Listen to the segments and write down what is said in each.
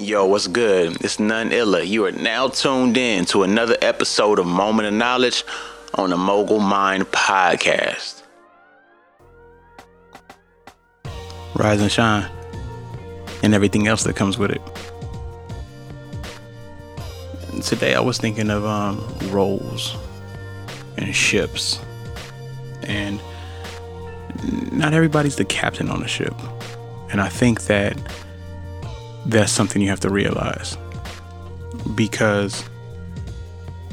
Yo, what's good? It's none illa. You are now tuned in to another episode of Moment of Knowledge on the Mogul Mind Podcast. Rise and shine, and everything else that comes with it. And today I was thinking of um, roles and ships, and not everybody's the captain on a ship. And I think that that's something you have to realize because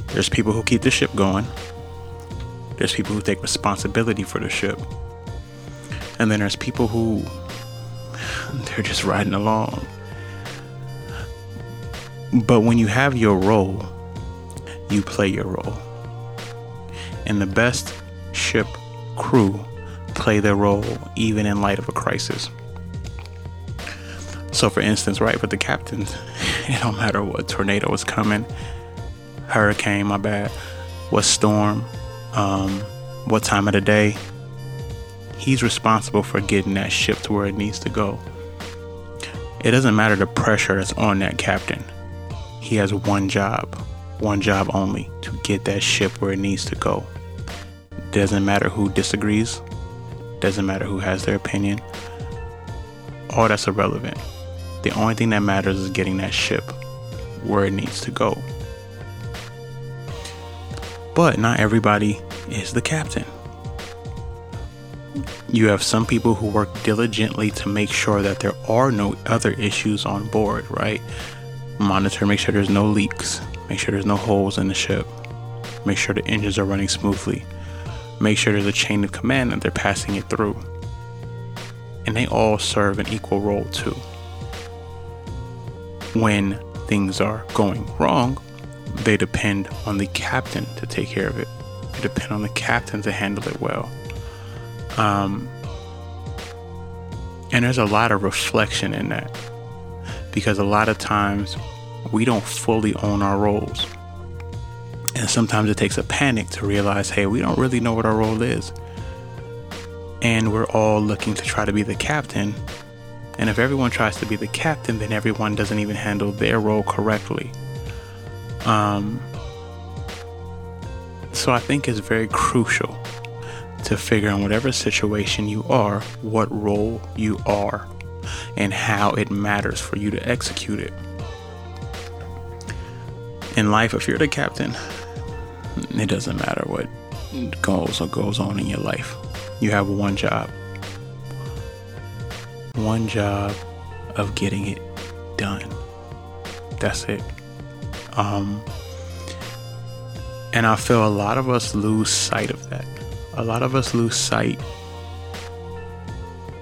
there's people who keep the ship going, there's people who take responsibility for the ship, and then there's people who they're just riding along. But when you have your role, you play your role. And the best ship crew play their role even in light of a crisis. So, for instance, right with the captains, it don't matter what tornado is coming, hurricane, my bad, what storm, um, what time of the day. He's responsible for getting that ship to where it needs to go. It doesn't matter the pressure that's on that captain. He has one job, one job only to get that ship where it needs to go. Doesn't matter who disagrees, doesn't matter who has their opinion. All that's irrelevant. The only thing that matters is getting that ship where it needs to go. But not everybody is the captain. You have some people who work diligently to make sure that there are no other issues on board, right? Monitor, make sure there's no leaks, make sure there's no holes in the ship, make sure the engines are running smoothly, make sure there's a chain of command that they're passing it through. And they all serve an equal role too when things are going wrong, they depend on the captain to take care of it. They depend on the captain to handle it well. Um, and there's a lot of reflection in that because a lot of times we don't fully own our roles. And sometimes it takes a panic to realize, hey, we don't really know what our role is. And we're all looking to try to be the captain and if everyone tries to be the captain, then everyone doesn't even handle their role correctly. Um, so I think it's very crucial to figure out whatever situation you are, what role you are, and how it matters for you to execute it. In life, if you're the captain, it doesn't matter what goes or goes on in your life. You have one job one job of getting it done. That's it. Um, and I feel a lot of us lose sight of that. A lot of us lose sight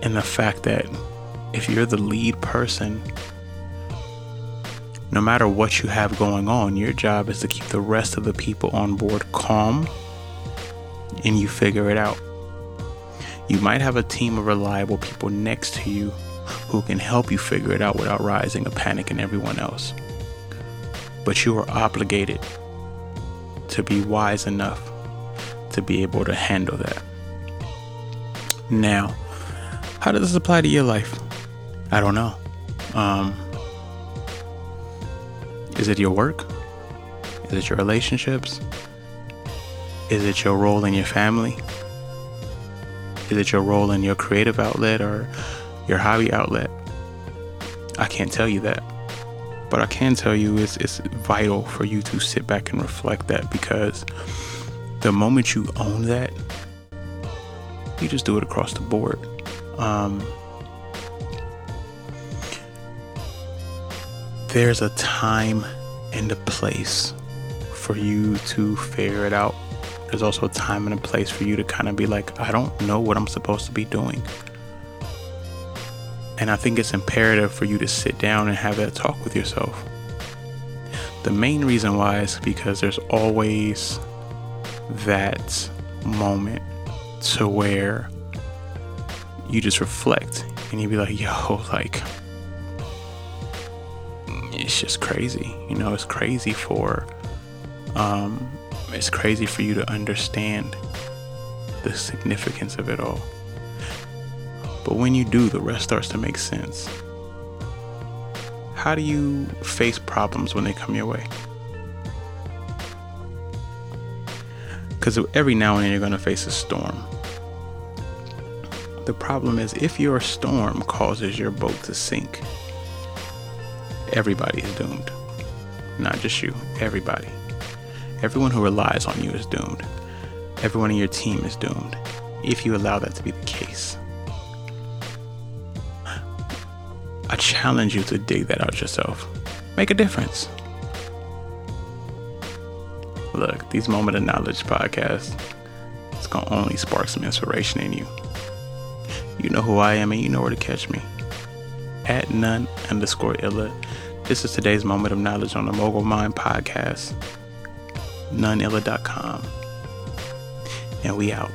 in the fact that if you're the lead person, no matter what you have going on, your job is to keep the rest of the people on board calm and you figure it out. You might have a team of reliable people next to you who can help you figure it out without rising a panic in everyone else. But you are obligated to be wise enough to be able to handle that. Now, how does this apply to your life? I don't know. Um, is it your work? Is it your relationships? Is it your role in your family? Is it your role in your creative outlet or your hobby outlet? I can't tell you that. But I can tell you it's, it's vital for you to sit back and reflect that because the moment you own that, you just do it across the board. Um, there's a time and a place for you to figure it out there's also a time and a place for you to kind of be like, I don't know what I'm supposed to be doing. And I think it's imperative for you to sit down and have that talk with yourself. The main reason why is because there's always that moment to where you just reflect and you be like, yo, like, it's just crazy. You know, it's crazy for um, it's crazy for you to understand the significance of it all. But when you do, the rest starts to make sense. How do you face problems when they come your way? Because every now and then you're going to face a storm. The problem is if your storm causes your boat to sink, everybody is doomed. Not just you, everybody. Everyone who relies on you is doomed. Everyone in your team is doomed if you allow that to be the case. I challenge you to dig that out yourself. Make a difference. Look, these Moment of Knowledge podcasts, it's going to only spark some inspiration in you. You know who I am and you know where to catch me. At none underscore illa. This is today's Moment of Knowledge on the Mogul Mind podcast. Noneilla.com. And we out.